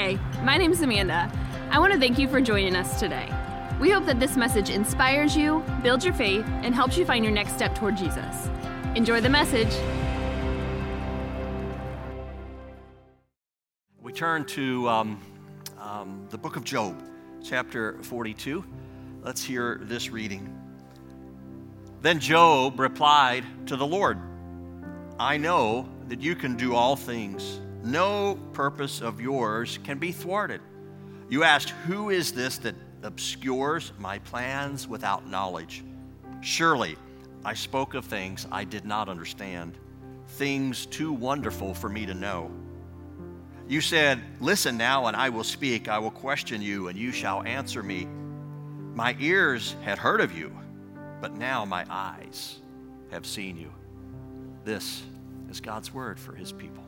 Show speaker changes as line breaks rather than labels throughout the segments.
Hey, my name is Amanda. I want to thank you for joining us today. We hope that this message inspires you, builds your faith, and helps you find your next step toward Jesus. Enjoy the message.
We turn to um, um, the book of Job, chapter 42. Let's hear this reading. Then Job replied to the Lord I know that you can do all things, no purpose of yours can be thwarted. You asked, Who is this that obscures my plans without knowledge? Surely I spoke of things I did not understand, things too wonderful for me to know. You said, Listen now, and I will speak. I will question you, and you shall answer me. My ears had heard of you but now my eyes have seen you. This is God's word for his people.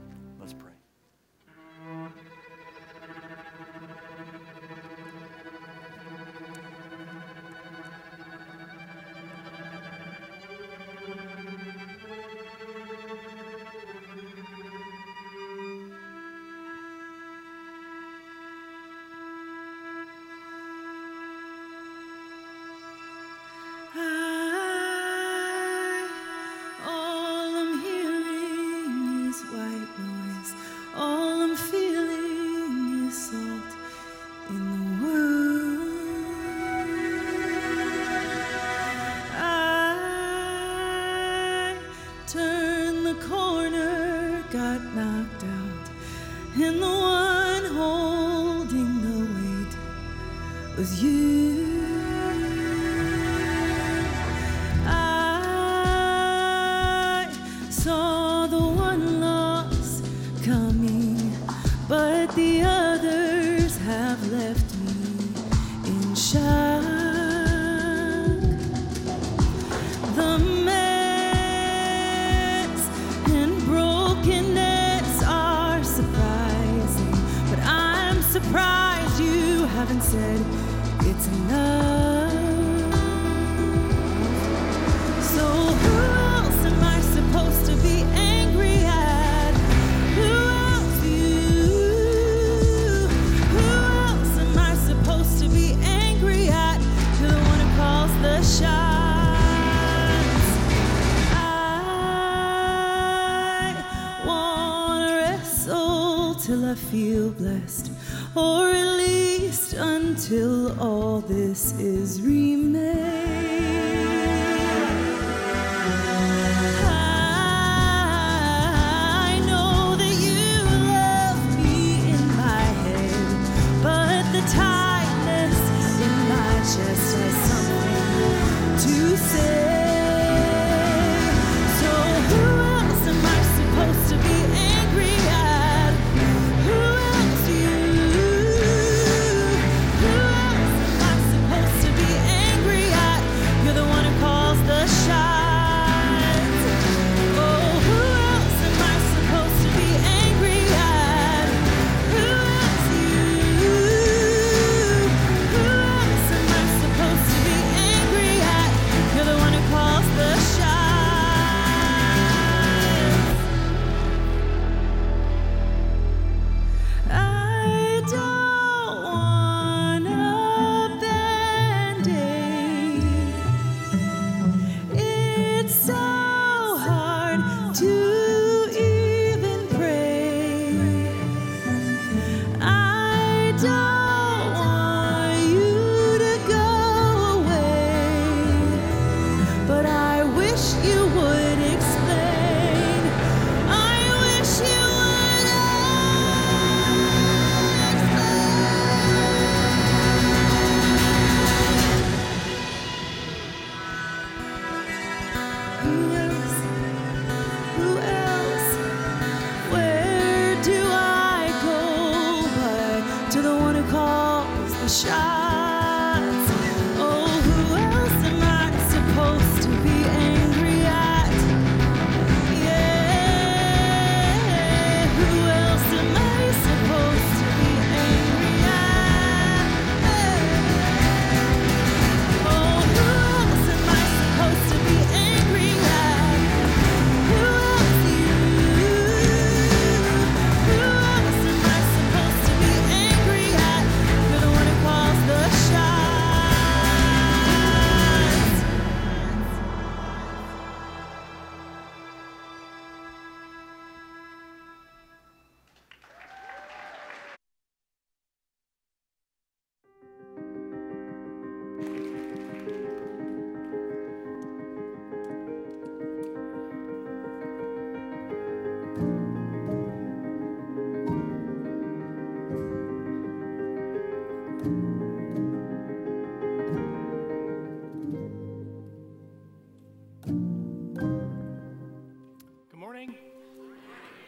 Was you. blessed, or at least until all this is remade.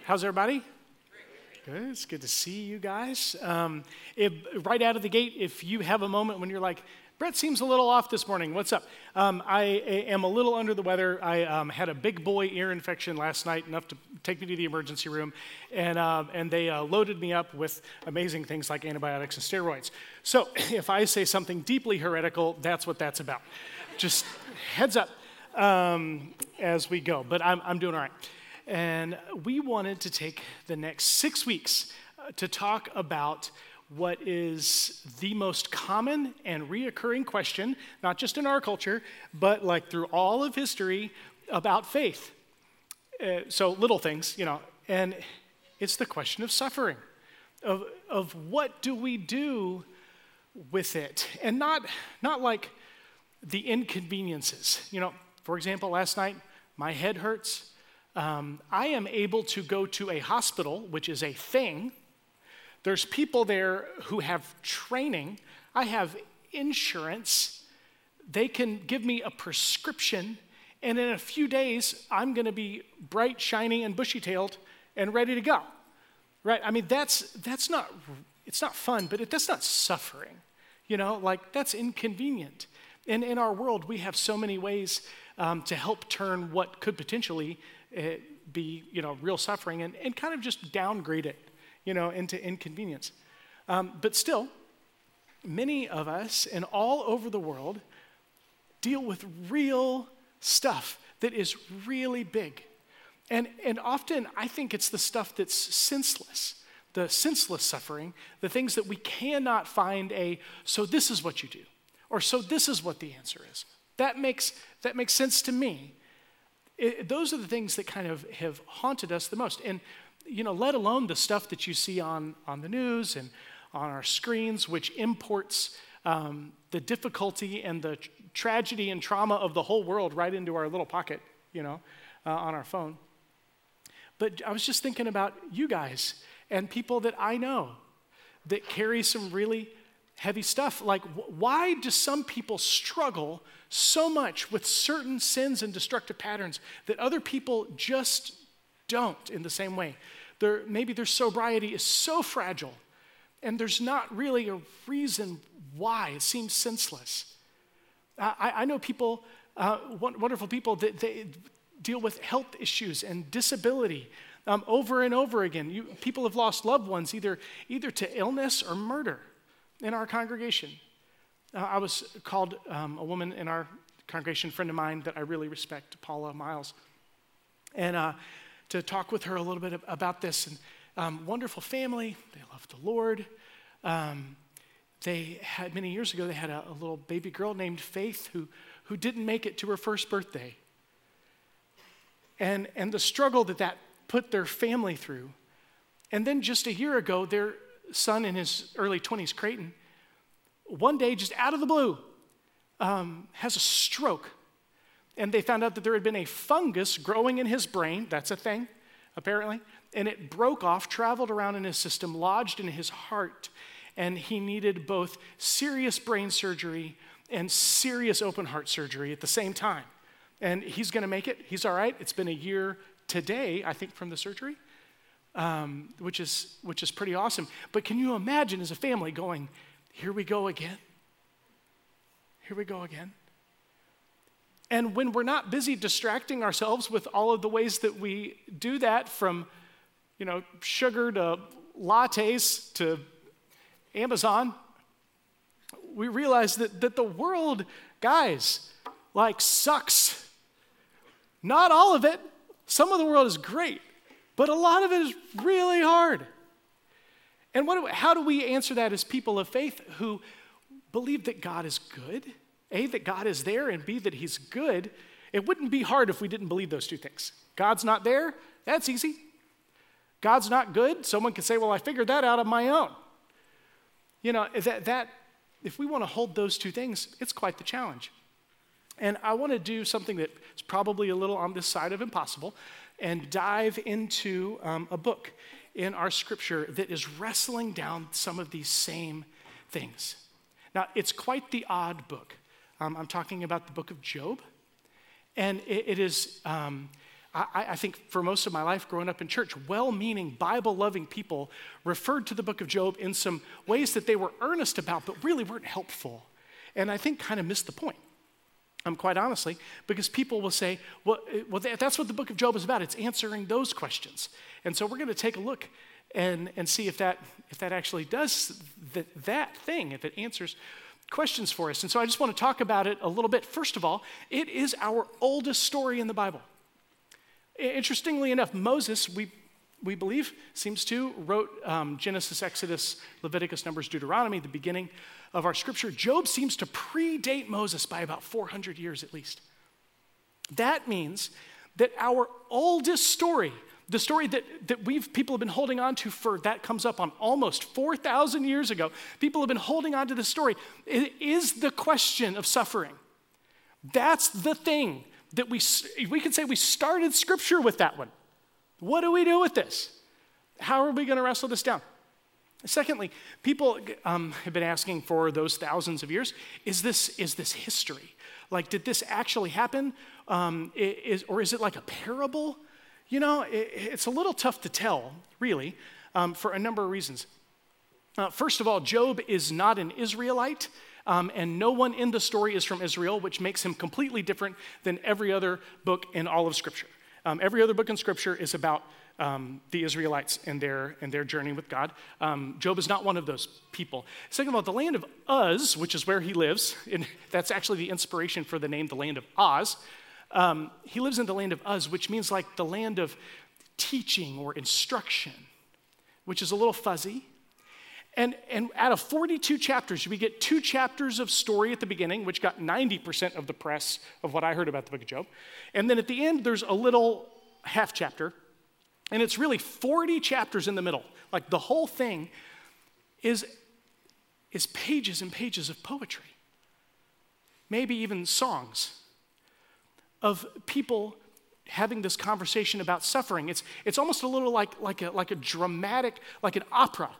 How's everybody? Good. It's good to see you guys. Um, if, right out of the gate, if you have a moment when you're like, Brett seems a little off this morning. What's up? Um, I am a little under the weather. I um, had a big boy ear infection last night, enough to take me to the emergency room, and, uh, and they uh, loaded me up with amazing things like antibiotics and steroids. So if I say something deeply heretical, that's what that's about. Just heads up um, as we go. But I'm, I'm doing all right. And we wanted to take the next six weeks uh, to talk about what is the most common and reoccurring question, not just in our culture, but like through all of history about faith. Uh, so, little things, you know, and it's the question of suffering, of, of what do we do with it? And not, not like the inconveniences. You know, for example, last night, my head hurts. Um, I am able to go to a hospital, which is a thing. There's people there who have training. I have insurance. They can give me a prescription, and in a few days, I'm going to be bright, shiny, and bushy tailed and ready to go. Right? I mean, that's, that's not, it's not fun, but it, that's not suffering. You know, like that's inconvenient. And in our world, we have so many ways um, to help turn what could potentially uh, be, you know, real suffering and, and kind of just downgrade it, you know, into inconvenience. Um, but still, many of us and all over the world deal with real stuff that is really big. And, and often I think it's the stuff that's senseless, the senseless suffering, the things that we cannot find a, so this is what you do, or so this is what the answer is. That makes, that makes sense to me. It, those are the things that kind of have haunted us the most. And, you know, let alone the stuff that you see on, on the news and on our screens, which imports um, the difficulty and the tr- tragedy and trauma of the whole world right into our little pocket, you know, uh, on our phone. But I was just thinking about you guys and people that I know that carry some really heavy stuff. Like, why do some people struggle so much with certain sins and destructive patterns that other people just don't in the same way? Maybe their sobriety is so fragile, and there's not really a reason why. It seems senseless. I, I know people, uh, wonderful people, that they deal with health issues and disability. Um, over and over again, you, people have lost loved ones either, either to illness or murder in our congregation. Uh, I was called um, a woman in our congregation, friend of mine that I really respect, Paula Miles, and uh, to talk with her a little bit about this. And um, wonderful family, they love the Lord. Um, they had many years ago they had a, a, little baby girl named Faith who who didn't make it to her first birthday. And and the struggle that that put their family through. And then just a year ago, their son in his early 20s, Creighton, one day, just out of the blue, um, has a stroke. And they found out that there had been a fungus growing in his brain. That's a thing, apparently. And it broke off, traveled around in his system, lodged in his heart. And he needed both serious brain surgery and serious open heart surgery at the same time. And he's going to make it. He's all right. It's been a year today, I think, from the surgery um, which, is, which is pretty awesome. But can you imagine as a family going, here we go again? Here we go again. And when we're not busy distracting ourselves with all of the ways that we do that, from you know, sugar to lattes to Amazon, we realize that, that the world, guys, like sucks. Not all of it. Some of the world is great, but a lot of it is really hard. And what, how do we answer that as people of faith who believe that God is good? A, that God is there, and B, that He's good. It wouldn't be hard if we didn't believe those two things. God's not there, that's easy. God's not good, someone could say, Well, I figured that out on my own. You know, that, that if we want to hold those two things, it's quite the challenge. And I want to do something that's probably a little on this side of impossible and dive into um, a book in our scripture that is wrestling down some of these same things. Now, it's quite the odd book. Um, I'm talking about the book of Job. And it, it is, um, I, I think for most of my life growing up in church, well meaning, Bible loving people referred to the book of Job in some ways that they were earnest about, but really weren't helpful. And I think kind of missed the point. Um, quite honestly, because people will say, well, well, that's what the book of Job is about. It's answering those questions. And so we're going to take a look and, and see if that, if that actually does that, that thing, if it answers questions for us. And so I just want to talk about it a little bit. First of all, it is our oldest story in the Bible. Interestingly enough, Moses, we, we believe, seems to, wrote um, Genesis, Exodus, Leviticus, Numbers, Deuteronomy, the beginning of our scripture. Job seems to predate Moses by about 400 years at least. That means that our oldest story, the story that, that we've people have been holding on to for that comes up on almost 4,000 years ago. People have been holding on to this story. It is the question of suffering. That's the thing that we, we could say we started scripture with that one. What do we do with this? How are we going to wrestle this down? Secondly, people um, have been asking for those thousands of years is this, is this history? Like, did this actually happen? Um, is, or is it like a parable? You know, it, it's a little tough to tell, really, um, for a number of reasons. Uh, first of all, Job is not an Israelite. Um, and no one in the story is from Israel, which makes him completely different than every other book in all of Scripture. Um, every other book in Scripture is about um, the Israelites and their, and their journey with God. Um, Job is not one of those people. Second of all, the land of Uz, which is where he lives, and that's actually the inspiration for the name the land of Oz. Um, he lives in the land of Uz, which means like the land of teaching or instruction, which is a little fuzzy. And, and out of 42 chapters, we get two chapters of story at the beginning, which got 90% of the press of what I heard about the book of Job. And then at the end, there's a little half chapter. And it's really 40 chapters in the middle. Like the whole thing is, is pages and pages of poetry, maybe even songs of people having this conversation about suffering. It's, it's almost a little like, like, a, like a dramatic, like an opera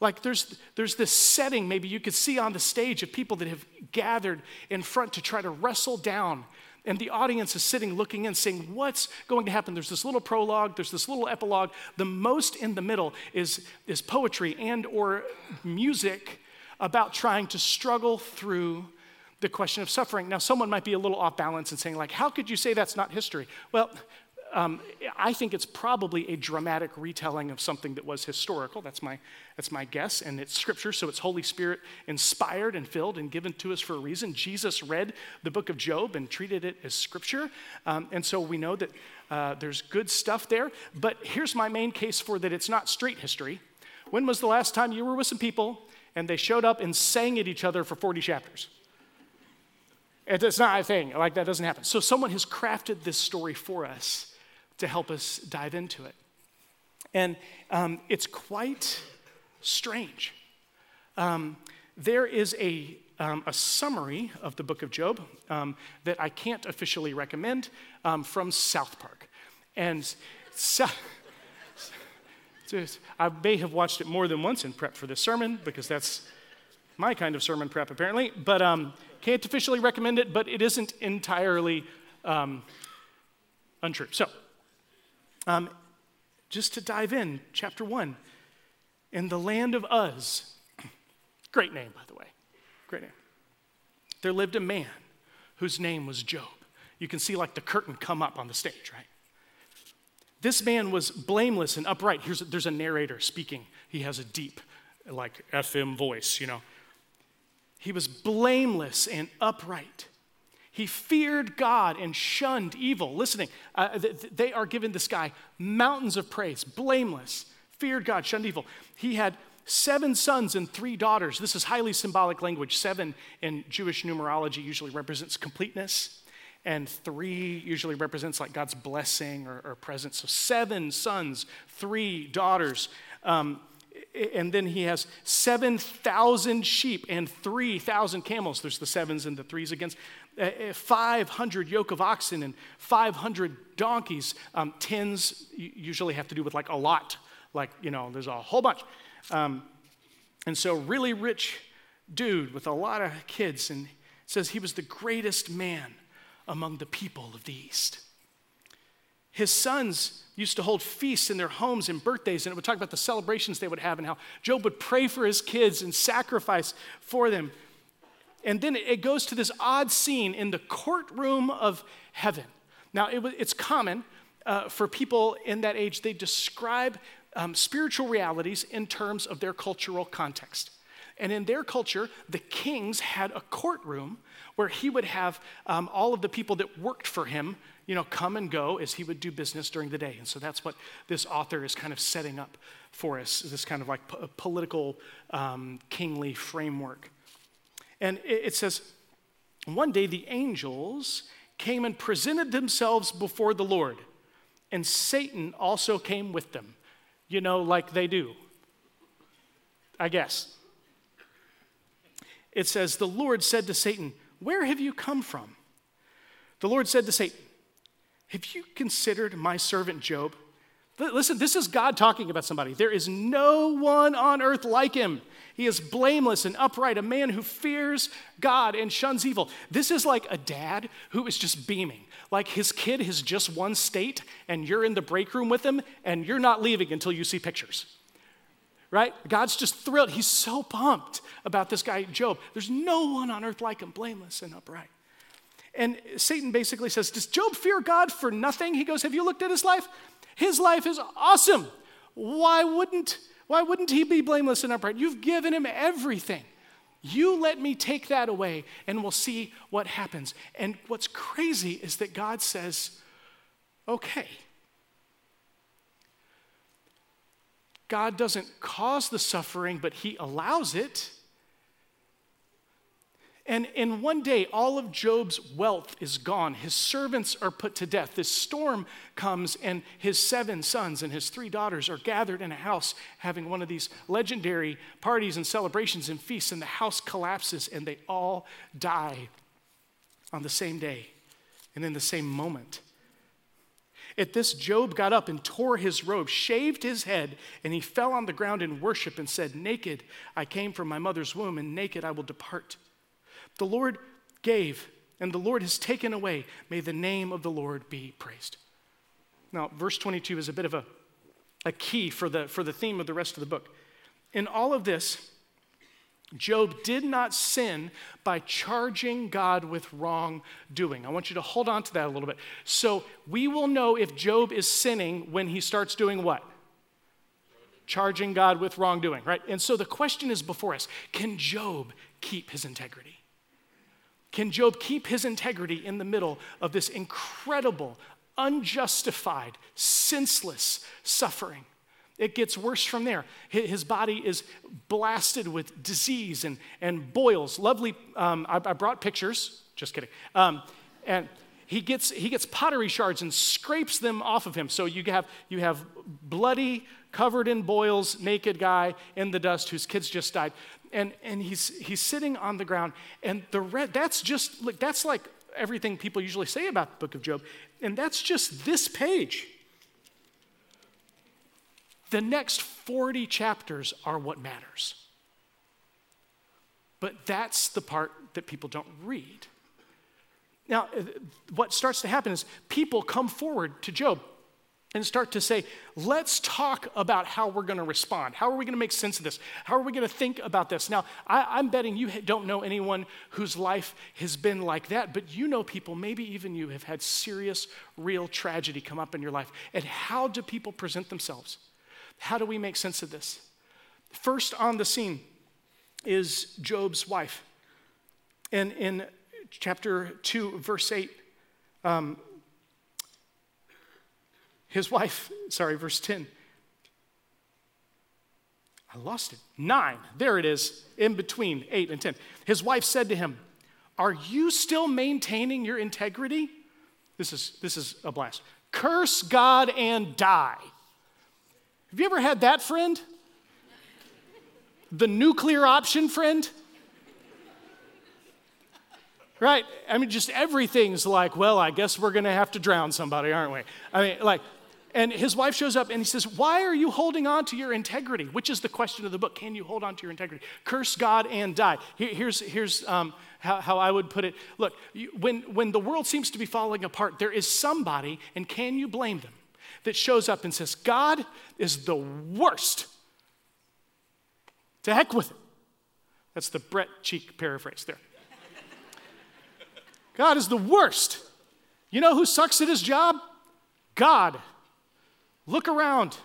like there's, there's this setting maybe you could see on the stage of people that have gathered in front to try to wrestle down. And the audience is sitting looking in, saying, What's going to happen? There's this little prologue, there's this little epilogue. The most in the middle is, is poetry and or music about trying to struggle through the question of suffering. Now, someone might be a little off balance and saying, like, how could you say that's not history? Well, um, I think it's probably a dramatic retelling of something that was historical. That's my, that's my guess. And it's scripture, so it's Holy Spirit inspired and filled and given to us for a reason. Jesus read the book of Job and treated it as scripture. Um, and so we know that uh, there's good stuff there. But here's my main case for that it's not straight history. When was the last time you were with some people and they showed up and sang at each other for 40 chapters? It's not a thing. Like, that doesn't happen. So, someone has crafted this story for us to help us dive into it. And um, it's quite strange. Um, there is a, um, a summary of the book of Job um, that I can't officially recommend um, from South Park. And so, I may have watched it more than once in prep for this sermon because that's my kind of sermon prep, apparently. But um, can't officially recommend it, but it isn't entirely untrue. So, um, just to dive in, chapter one, in the land of Uz, great name, by the way, great name. There lived a man whose name was Job. You can see like the curtain come up on the stage, right? This man was blameless and upright. Here's there's a narrator speaking. He has a deep, like FM voice, you know. He was blameless and upright. He feared God and shunned evil. Listening, uh, they are giving this guy mountains of praise, blameless, feared God, shunned evil. He had seven sons and three daughters. This is highly symbolic language. Seven in Jewish numerology usually represents completeness, and three usually represents like God's blessing or, or presence. So, seven sons, three daughters. Um, and then he has 7,000 sheep and 3,000 camels. There's the sevens and the threes against. Uh, uh 500 yoke of oxen and 500 donkeys. Um, tens usually have to do with like a lot, like, you know, there's a whole bunch. Um, and so, really rich dude with a lot of kids. And says he was the greatest man among the people of the East. his sons used to hold feasts in their homes and birthdays, and it would talk about the celebrations they would have and how Job would pray for his kids and sacrifice for them. And then it goes to this odd scene in the courtroom of heaven. Now, it, it's common uh, for people in that age, they describe um, spiritual realities in terms of their cultural context. And in their culture, the kings had a courtroom where he would have um, all of the people that worked for him you know, come and go as he would do business during the day. And so that's what this author is kind of setting up for us, this kind of like political, um, kingly framework. And it, says, one day the angels came and presented themselves before the Lord, and Satan also came with them, you know, like they do, I guess. It says, The Lord said to Satan, Where have you come from? The Lord said to Satan, have you considered my servant Job? Listen, this is God talking about somebody. There is no one on earth like him. He is blameless and upright, a man who fears God and shuns evil. This is like a dad who is just beaming. Like his kid has just won state, and you're in the break room with him, and you're not leaving until you see pictures. Right? God's just thrilled. He's so pumped about this guy, Job. There's no one on earth like him, blameless and upright. And Satan basically says, Does Job fear God for nothing? He goes, Have you looked at his life? His life is awesome. Why wouldn't, why wouldn't he be blameless and upright? You've given him everything. You let me take that away and we'll see what happens. And what's crazy is that God says, Okay. God doesn't cause the suffering, but he allows it. And in one day, all of Job's wealth is gone. His servants are put to death. This storm comes, and his seven sons and his three daughters are gathered in a house having one of these legendary parties and celebrations and feasts, and the house collapses, and they all die on the same day and in the same moment. At this, Job got up and tore his robe, shaved his head, and he fell on the ground in worship and said, Naked I came from my mother's womb, and naked I will depart. The Lord gave, and the Lord has taken away. May the name of the Lord be praised. Now, verse 22 is a bit of a, a key for the, for the theme of the rest of the book. In all of this, Job did not sin by charging God with wrongdoing. I want you to hold on to that a little bit. So we will know if Job is sinning when he starts doing what? Charging God with wrongdoing, right? And so the question is before us can Job keep his integrity? Can Job keep his integrity in the middle of this incredible, unjustified, senseless suffering? It gets worse from there. His body is blasted with disease and, and boils. Lovely, um, I, I, brought pictures, just kidding. Um, and he gets, he gets pottery shards and scrapes them off of him. So you have, you have bloody, covered in boils, naked guy in the dust whose kids just died and, and he's, he's sitting on the ground. And the red, that's just, like, that's like everything people usually say about the book of Job. And that's just this page. The next 40 chapters are what matters. But that's the part that people don't read. Now, uh, what starts to happen is people come forward to Job and start to say, let's talk about how we're going to respond. How are we going to make sense of this? How are we going to think about this? Now, I, am betting you don't know anyone whose life has been like that, but you know people, maybe even you, have had serious, real tragedy come up in your life. And how do people present themselves? How do we make sense of this? First on the scene is Job's wife. And in chapter 2, verse 8, um, his wife, sorry, verse 10. I lost it. Nine. There it is, in between eight and 10. His wife said to him, Are you still maintaining your integrity? This is, this is a blast. Curse God and die. Have you ever had that friend? The nuclear option friend? Right? I mean, just everything's like, well, I guess we're going to have to drown somebody, aren't we? I mean, like, And his wife shows up and he says, Why are you holding on to your integrity? Which is the question of the book. Can you hold on to your integrity? Curse God and die. here's here's um, how, how, I would put it. Look, you, when, when the world seems to be falling apart, there is somebody, and can you blame them, that shows up and says, God is the worst. To heck with it. That's the Brett Cheek paraphrase there. God is the worst. You know who sucks at his job? God. Look around.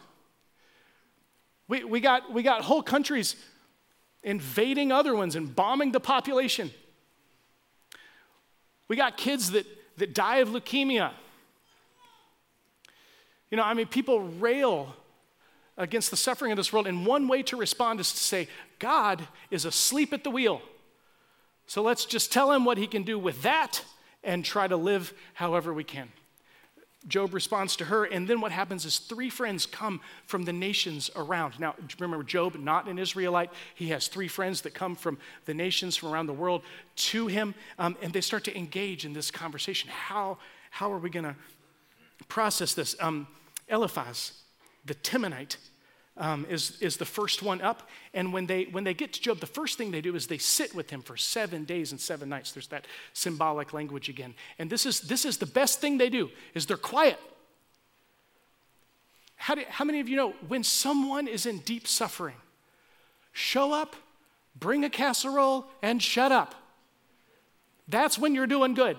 We, we, got, we got whole countries invading other ones and bombing the population. We got kids that, that die of leukemia. You know, I mean, people rail against the suffering of this world, and one way to respond is to say, God is asleep at the wheel. So let's just tell him what he can do with that and try to live however we can. Job responds to her, and then what happens is three friends come from the nations around. Now, remember, Job, not an Israelite, he has three friends that come from the nations from around the world to him, um, and they start to engage in this conversation. How, how are we going to process this? Um, Eliphaz, the Temanite, um, is, is the first one up. And when they, when they get to Job, the first thing they do is they sit with him for seven days and seven nights. There's that symbolic language again. And this is, this is the best thing they do, is they're quiet. How, do, how many of you know when someone is in deep suffering, show up, bring a casserole, and shut up? That's when you're doing good.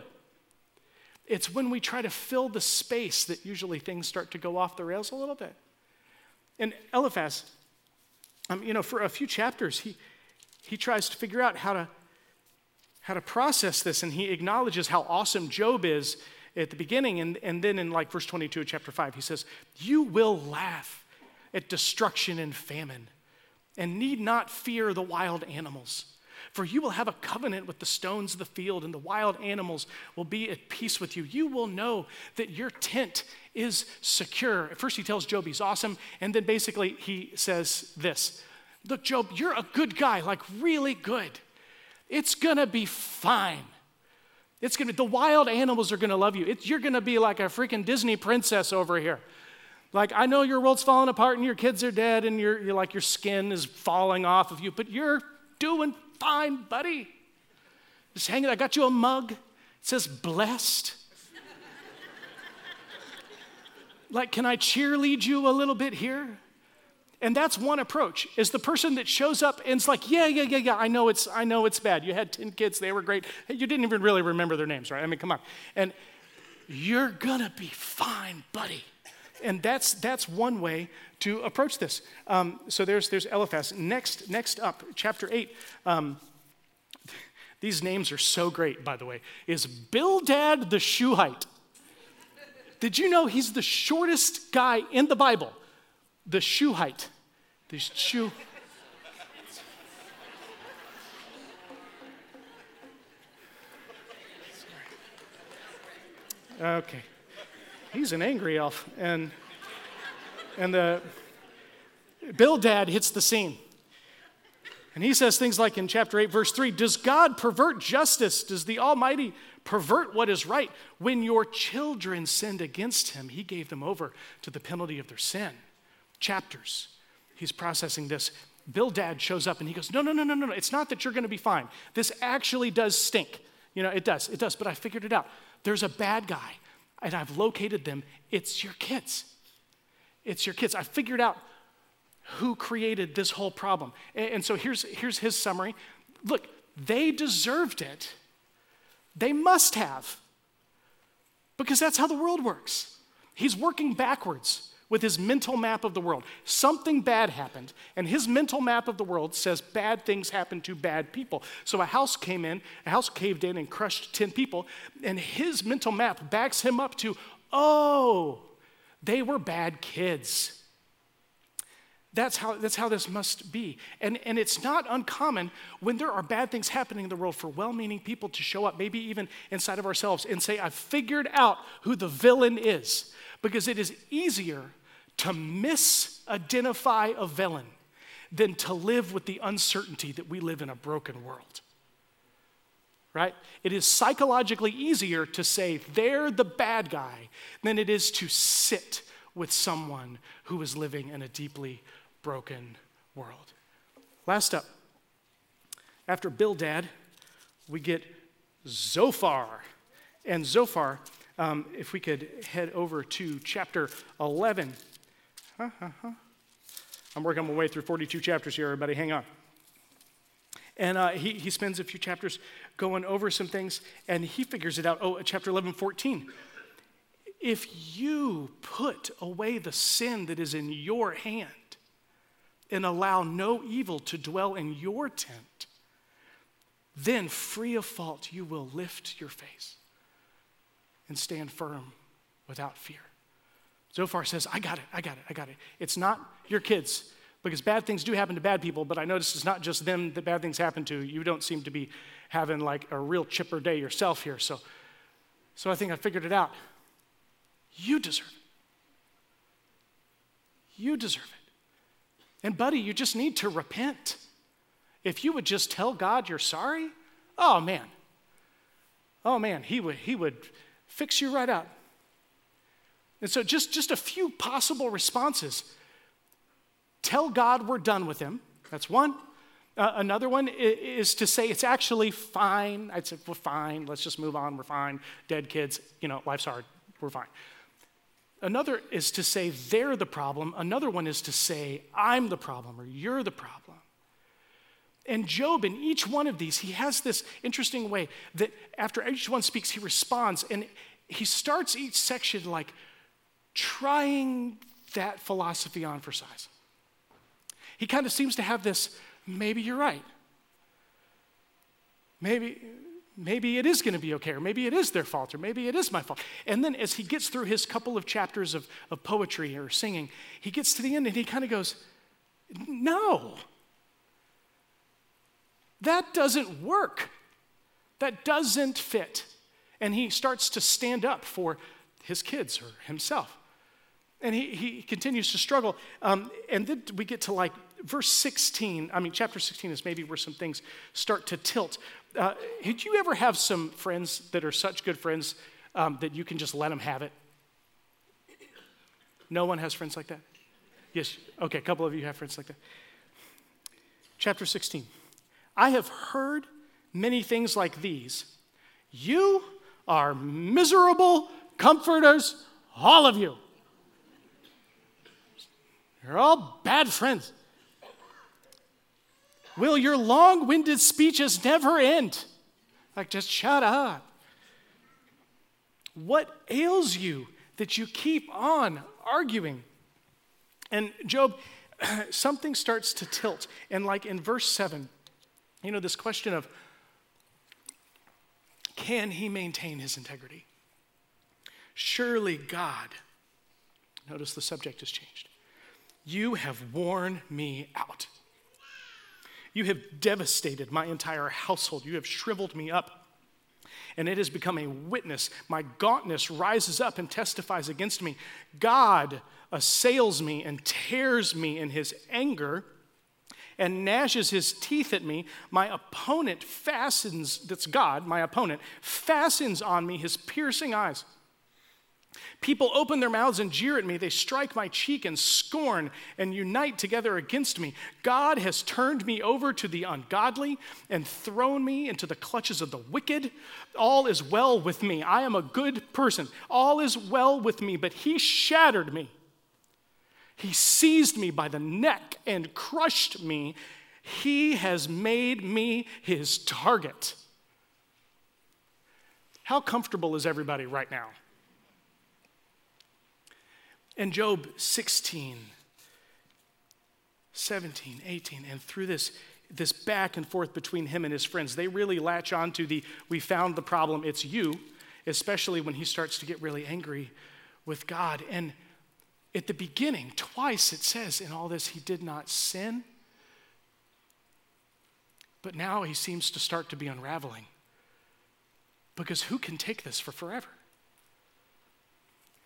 It's when we try to fill the space that usually things start to go off the rails a little bit. And Eliphaz, um, you know, for a few chapters, he, he tries to figure out how to, how to process this, and he acknowledges how awesome Job is at the beginning. And, and then in like verse 22 of chapter 5, he says, You will laugh at destruction and famine, and need not fear the wild animals. For you will have a covenant with the stones of the field, and the wild animals will be at peace with you. You will know that your tent is secure. At first, he tells Job he's awesome, and then basically he says this Look, Job, you're a good guy, like really good. It's gonna be fine. It's gonna, be, the wild animals are gonna love you. It, you're gonna be like a freaking Disney princess over here. Like, I know your world's falling apart and your kids are dead and you're, you're like your skin is falling off of you, but you're doing fine, buddy. Just hang it. I got you a mug. It says blessed. Like, can I cheerlead you a little bit here? And that's one approach is the person that shows up and it's like, yeah, yeah, yeah, yeah, I know it's I know it's bad. You had 10 kids, they were great. You didn't even really remember their names, right? I mean, come on. And you're gonna be fine, buddy. And that's that's one way to approach this. Um, so there's, there's Eliphaz. Next, next up, chapter 8. Um, these names are so great, by the way, is Bildad the Shuhite. Did you know he's the shortest guy in the Bible? The Shuhite. The Shu. Okay. He's an angry elf. And and the Bildad hits the scene. And he says things like in chapter 8, verse 3 Does God pervert justice? Does the Almighty pervert what is right? When your children sinned against him, he gave them over to the penalty of their sin. Chapters. He's processing this. Bildad shows up and he goes, No, no, no, no, no, no. It's not that you're going to be fine. This actually does stink. You know, it does, it does, but I figured it out. There's a bad guy, and I've located them. It's your kids. It's your kids. I figured out who created this whole problem. And, so here's, here's his summary. Look, they deserved it. They must have. Because that's how the world works. He's working backwards with his mental map of the world. Something bad happened, and his mental map of the world says bad things happen to bad people. So a house came in, a house caved in and crushed 10 people, and his mental map backs him up to, oh, they were bad kids. That's how, that's how this must be. And, and it's not uncommon when there are bad things happening in the world for well meaning people to show up, maybe even inside of ourselves, and say, I've figured out who the villain is. Because it is easier to misidentify a villain than to live with the uncertainty that we live in a broken world right? It is psychologically easier to say they're the bad guy than it is to sit with someone who is living in a deeply broken world. Last up, after Bildad, we get Zophar. And Zophar, um, if we could head over to chapter 11. Huh, huh, huh. I'm working my way through 42 chapters here, everybody. Hang on. And uh, he, he spends a few chapters going over some things, and he figures it out. Oh, chapter 11, 14. If you put away the sin that is in your hand and allow no evil to dwell in your tent, then free of fault you will lift your face and stand firm without fear. Zophar says, I got it, I got it, I got it. It's not your kids, because bad things do happen to bad people, but I notice it's not just them that bad things happen to. You don't seem to be having like a real chipper day yourself here. So, so I think I figured it out. You deserve it. You deserve it. And, buddy, you just need to repent. If you would just tell God you're sorry, oh man, oh man, he would, he would fix you right up. And so, just, just a few possible responses. Tell God we're done with him. That's one. Uh, another one is to say it's actually fine. I'd say, we're fine. Let's just move on. We're fine. Dead kids, you know, life's hard. We're fine. Another is to say they're the problem. Another one is to say I'm the problem or you're the problem. And Job, in each one of these, he has this interesting way that after each one speaks, he responds. And he starts each section like trying that philosophy on for size. He kind of seems to have this maybe you're right. Maybe, maybe it is going to be okay, or maybe it is their fault, or maybe it is my fault. And then as he gets through his couple of chapters of, of poetry or singing, he gets to the end and he kind of goes, No, that doesn't work. That doesn't fit. And he starts to stand up for his kids or himself. And he, he continues to struggle. Um, and then we get to like verse 16. I mean, chapter 16 is maybe where some things start to tilt. Uh, did you ever have some friends that are such good friends um, that you can just let them have it? No one has friends like that? Yes. Okay, a couple of you have friends like that. Chapter 16. I have heard many things like these. You are miserable comforters, all of you. You're all bad friends. Will your long winded speeches never end? Like, just shut up. What ails you that you keep on arguing? And Job, something starts to tilt. And, like in verse 7, you know, this question of can he maintain his integrity? Surely God, notice the subject has changed. You have worn me out. You have devastated my entire household. You have shriveled me up. And it has become a witness. My gauntness rises up and testifies against me. God assails me and tears me in his anger and gnashes his teeth at me, my opponent fastens, that's God, my opponent, fastens on me his piercing eyes. People open their mouths and jeer at me. They strike my cheek and scorn and unite together against me. God has turned me over to the ungodly and thrown me into the clutches of the wicked. All is well with me. I am a good person. All is well with me, but he shattered me. He seized me by the neck and crushed me. He has made me his target. How comfortable is everybody right now? In Job 16, 17, 18, and through this, this back and forth between him and his friends, they really latch on to the we found the problem, it's you, especially when he starts to get really angry with God. And at the beginning, twice it says in all this, he did not sin. But now he seems to start to be unraveling. Because who can take this for forever?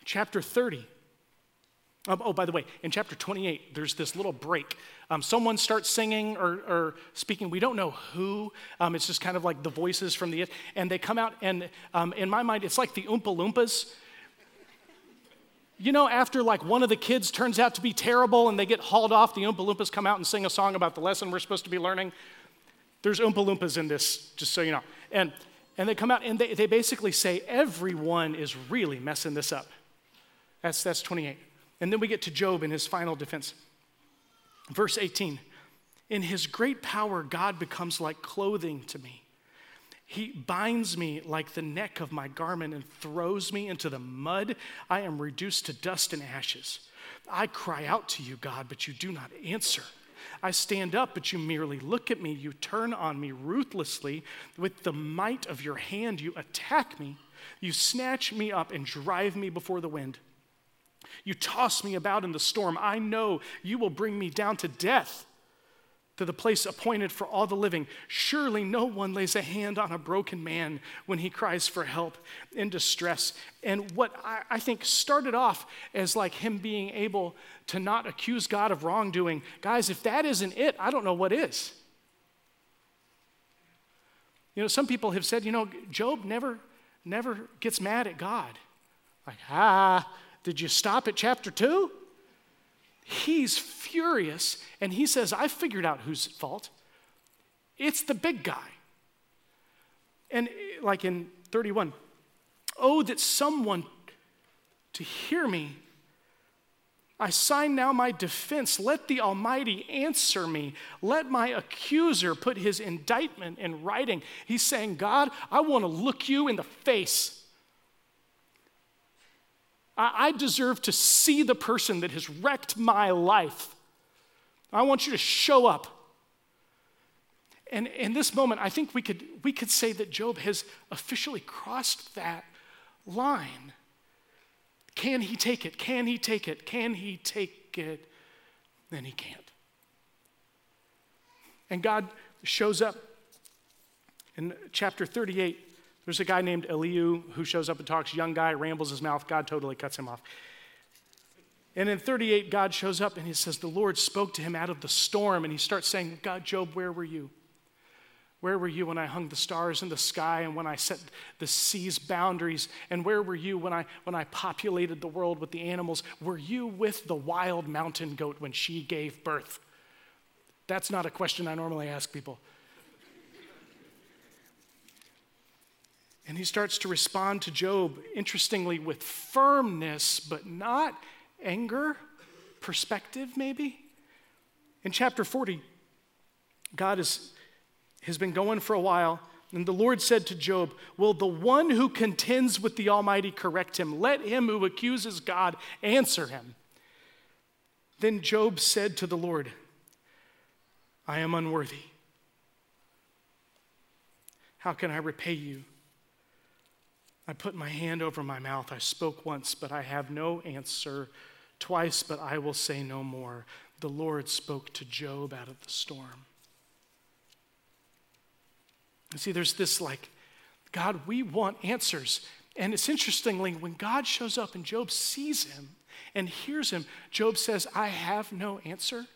Chapter 30. Um, oh, by the way, in chapter 28, there's this little break. Um, someone starts singing or, or, speaking. We don't know who. Um, it's just kind of like the voices from the, and they come out, and um, in my mind, it's like the Oompa Loompas you know, after like one of the kids turns out to be terrible and they get hauled off, the Oompa Loompas come out and sing a song about the lesson we're supposed to be learning. There's Oompa Loompas in this, just so you know. And, and they come out and they, they basically say, everyone is really messing this up. That's, that's 28. And then we get to Job in his final defense. Verse 18 In his great power, God becomes like clothing to me. He binds me like the neck of my garment and throws me into the mud. I am reduced to dust and ashes. I cry out to you, God, but you do not answer. I stand up, but you merely look at me. You turn on me ruthlessly. With the might of your hand, you attack me. You snatch me up and drive me before the wind. You toss me about in the storm. I know you will bring me down to death to the place appointed for all the living. Surely no one lays a hand on a broken man when he cries for help in distress. And what I, I, think started off as like him being able to not accuse God of wrongdoing, guys, if that isn't it, I don't know what is. You know, some people have said, you know, Job never, never gets mad at God. Like, ah, did you stop at chapter two? He's furious and he says, I figured out who's at fault. It's the big guy. And like in 31, oh, that someone to hear me. I sign now my defense. Let the Almighty answer me. Let my accuser put his indictment in writing. He's saying, God, I want to look you in the face. I deserve to see the person that has wrecked my life. I want you to show up. And in this moment, I think we could, we could say that Job has officially crossed that line. Can he take it? Can he take it? Can he take it? Then he can't. And God shows up in chapter 38 there's a guy named Elihu who shows up and talks, young guy, rambles his mouth. God totally cuts him off. And in 38, God shows up and he says, The Lord spoke to him out of the storm. And he starts saying, God, Job, where were you? Where were you when I hung the stars in the sky and when I set the sea's boundaries? And where were you when I, when I populated the world with the animals? Were you with the wild mountain goat when she gave birth? That's not a question I normally ask people. And he starts to respond to Job, interestingly, with firmness, but not anger, perspective, maybe. In chapter 40, God is, has been going for a while, and the Lord said to Job, Will the one who contends with the Almighty correct him? Let him who accuses God answer him. Then Job said to the Lord, I am unworthy. How can I repay you? I put my hand over my mouth. I spoke once, but I have no answer. Twice, but I will say no more. The Lord spoke to Job out of the storm. And see, there's this like, God, we want answers. And it's interestingly, when God shows up and Job sees him and hears him, Job says, I have no answer,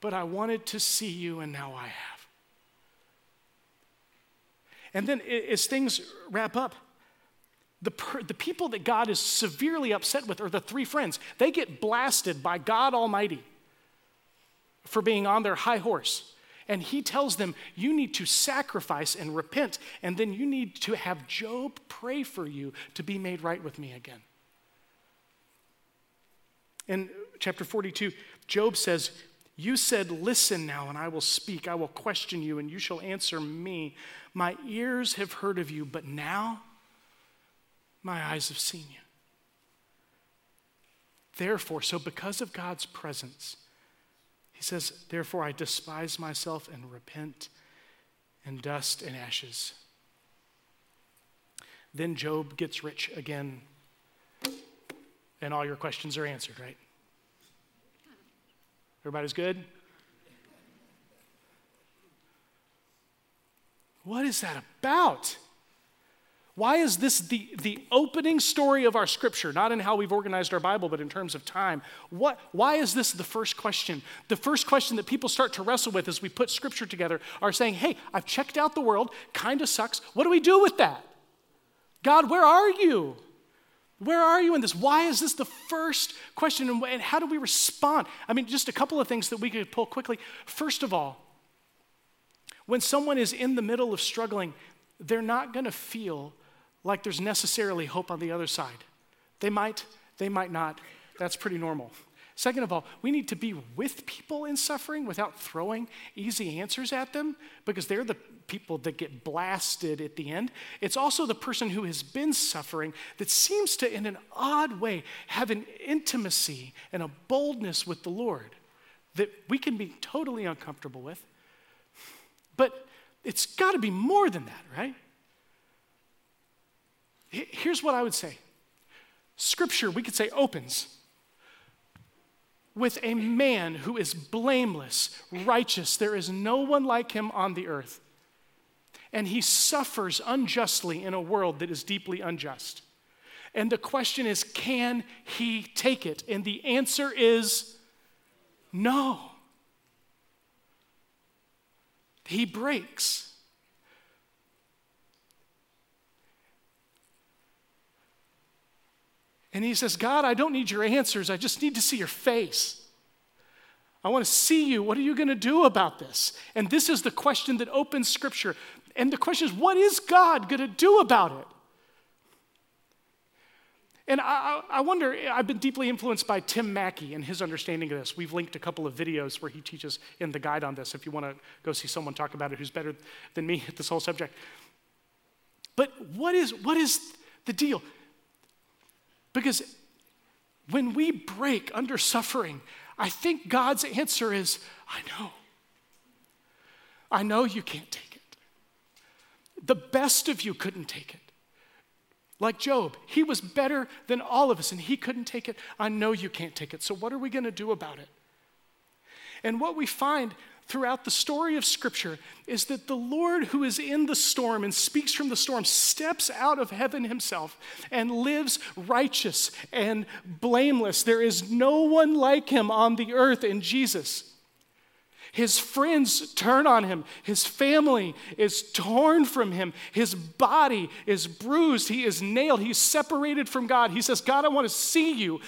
but I wanted to see you, and now I have. And then as things wrap up, the, per, the people that God is severely upset with are the three friends. They get blasted by God Almighty for being on their high horse. And he tells them, You need to sacrifice and repent, and then you need to have Job pray for you to be made right with me again. In chapter 42, Job says, You said, Listen now, and I will speak. I will question you, and you shall answer me. My ears have heard of you, but now my eyes have seen you. Therefore, so because of God's presence, he says, Therefore I despise myself and repent in dust and ashes. Then Job gets rich again, and all your questions are answered, right? Everybody's good? What is that about? Why is this the, the opening story of our scripture, not in how we've organized our Bible, but in terms of time? What, why is this the first question? The first question that people start to wrestle with as we put scripture together are saying, hey, I've checked out the world, kind of sucks. What do we do with that? God, where are you? Where are you in this? Why is this the first question? And how do we respond? I mean, just a couple of things that we could pull quickly. First of all, when someone is in the middle of struggling, they're not going to feel like there's necessarily hope on the other side. They might, they might not. That's pretty normal. Second of all, we need to be with people in suffering without throwing easy answers at them because they're the people that get blasted at the end. It's also the person who has been suffering that seems to, in an odd way, have an intimacy and a boldness with the Lord that we can be totally uncomfortable with. But it's got to be more than that, right? Here's what I would say Scripture, we could say, opens with a man who is blameless, righteous. There is no one like him on the earth. And he suffers unjustly in a world that is deeply unjust. And the question is can he take it? And the answer is no. He breaks. And he says, God, I don't need your answers. I just need to see your face. I want to see you. What are you going to do about this? And this is the question that opens scripture. And the question is, what is God going to do about it? And I, I, wonder, I've been deeply influenced by Tim Mackie and his understanding of this. We've linked a couple of videos where he teaches in the guide on this if you want to go see someone talk about it who's better than me at this whole subject. But what is, what is the deal? Because when we break under suffering, I think God's answer is I know. I know you can't take it. The best of you couldn't take it. Like Job, he was better than all of us and he couldn't take it. I know you can't take it. So, what are we going to do about it? And what we find throughout the story of Scripture is that the Lord who is in the storm and speaks from the storm steps out of heaven himself and lives righteous and blameless. There is no one like him on the earth in Jesus. His friends turn on him. His family is torn from him. His body is bruised. He is nailed. He's separated from God. He says, God, I want to see you.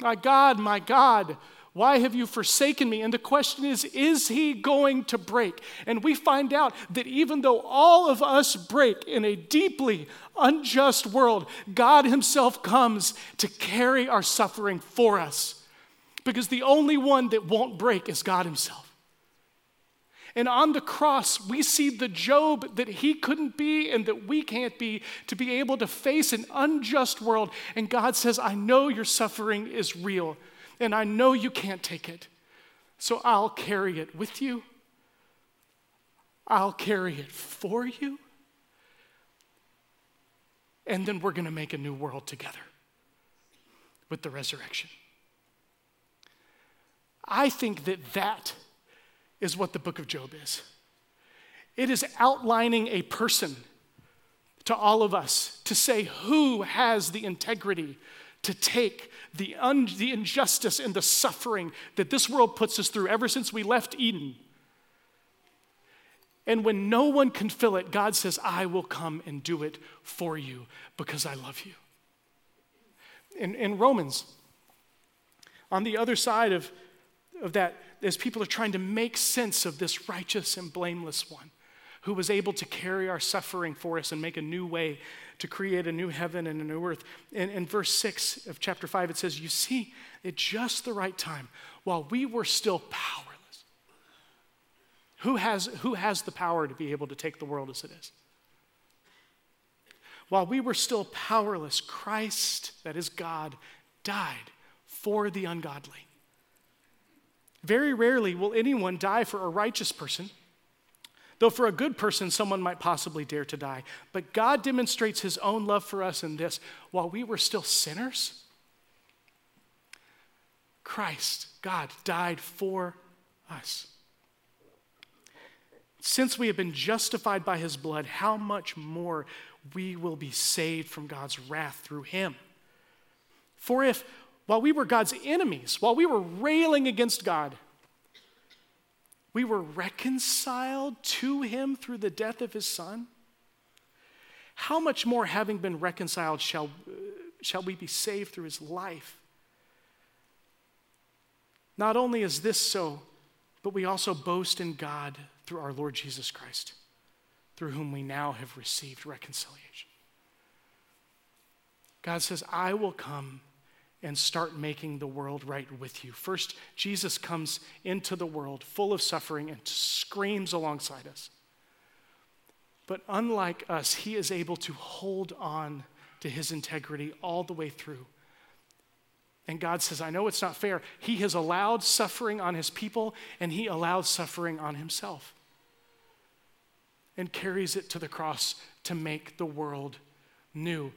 My God, my God, why have you forsaken me? And the question is, is he going to break? And we find out that even though all of us break in a deeply unjust world, God himself comes to carry our suffering for us. Because the only one that won't break is God himself. And on the cross, we see the Job that he couldn't be and that we can't be to be able to face an unjust world. And God says, I know your suffering is real and I know you can't take it. So I'll carry it with you. I'll carry it for you. And then we're going to make a new world together with the resurrection. I think that that is what the book of Job is. It is outlining a person to all of us to say who has the integrity to take the, un- the injustice and the suffering that this world puts us through ever since we left Eden. And when no one can fill it, God says, I will come and do it for you because I love you. In, in Romans, on the other side of, of that, as people are trying to make sense of this righteous and blameless one who was able to carry our suffering for us and make a new way to create a new heaven and a new earth. In, in verse 6 of chapter 5, it says, You see, at just the right time, while we were still powerless, who has, who has the power to be able to take the world as it is? While we were still powerless, Christ, that is God, died for the ungodly. Very rarely will anyone die for a righteous person Though for a good person, someone might possibly dare to die. But God demonstrates his own love for us in this while we were still sinners, Christ, God, died for us. Since we have been justified by his blood, how much more we will be saved from God's wrath through him? For if, while we were God's enemies, while we were railing against God, we were reconciled to him through the death of his son. how much more, having been reconciled, shall, shall we be saved through his life? Not only is this so, but we also boast in God through our Lord Jesus Christ, through whom we now have received reconciliation. God says, I will come and start making the world right with you. First, Jesus comes into the world full of suffering and screams alongside us. But unlike us, he is able to hold on to his integrity all the way through. And God says, I know it's not fair. He has allowed suffering on his people, and he allowed suffering on himself. And carries it to the cross to make the world new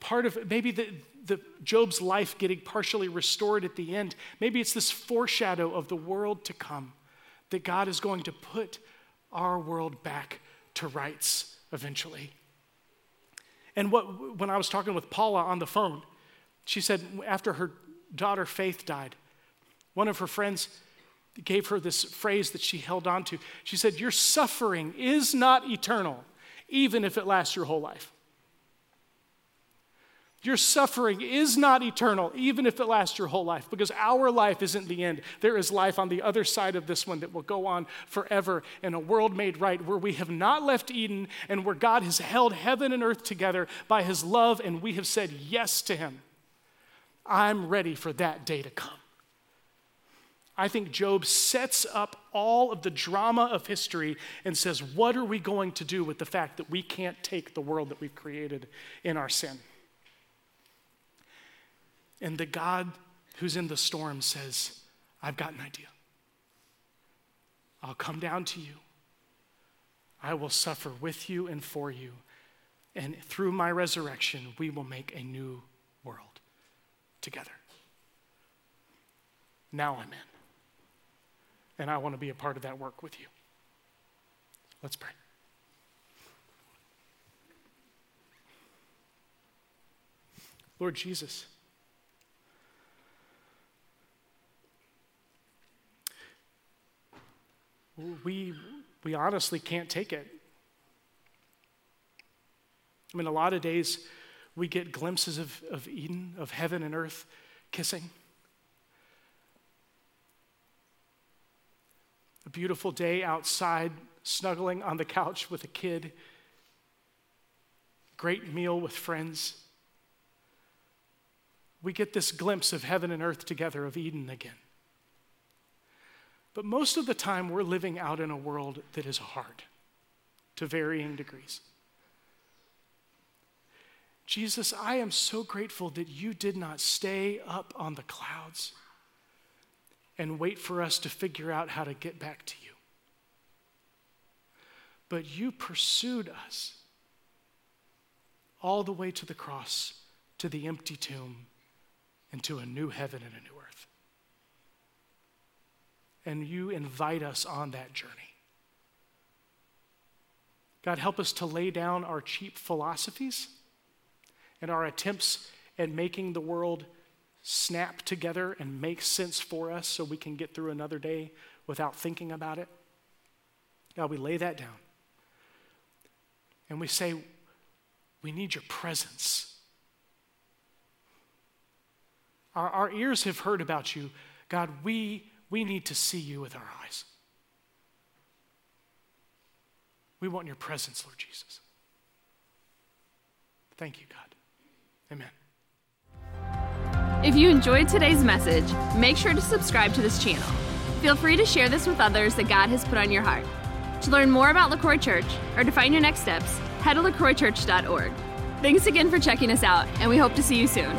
part of maybe the, the Job's life getting partially restored at the end. Maybe it's this foreshadow of the world to come that God is going to put our world back to rights eventually. And what when I was talking with Paula on the phone, she said after her daughter Faith died, one of her friends gave her this phrase that she held on to. She said, Your suffering is not eternal, even if it lasts your whole life. Your suffering is not eternal, even if it lasts your whole life, because our life isn't the end. There is life on the other side of this one that will go on forever in a world made right where we have not left Eden and where God has held heaven and earth together by his love and we have said yes to him. I'm ready for that day to come. I think Job sets up all of the drama of history and says, What are we going to do with the fact that we can't take the world that we've created in our sin? And the God who's in the storm says, I've got an idea. I'll come down to you. I will suffer with you and for you. And through my resurrection, we will make a new world together. Now I'm in. And I want to be a part of that work with you. Let's pray. Lord Jesus, we, we honestly can't take it. I mean, a lot of days we get glimpses of, of Eden, of heaven and earth kissing. A beautiful day outside, snuggling on the couch with a kid. Great meal with friends. We get this glimpse of heaven and earth together, of Eden again. But most of the time, we're living out in a world that is hard to varying degrees. Jesus, I am so grateful that you did not stay up on the clouds and wait for us to figure out how to get back to you. But you pursued us all the way to the cross, to the empty tomb, and to a new heaven and a new earth and you invite us on that journey. God, help us to lay down our cheap philosophies and our attempts at making the world snap together and make sense for us so we can get through another day without thinking about it. God, we lay that down. And we say, we need your presence. Our, our ears have heard about you. God, we we need to see you with our eyes. We want your presence, Lord Jesus. Thank you, God. Amen.
If you enjoyed today's message, make sure to subscribe to this channel. Feel free to share this with others that God has put on your heart. To learn more about LaCroix Church or to find your next steps, head to lacroixchurch.org. Thanks again for checking us out, and we hope to see you soon.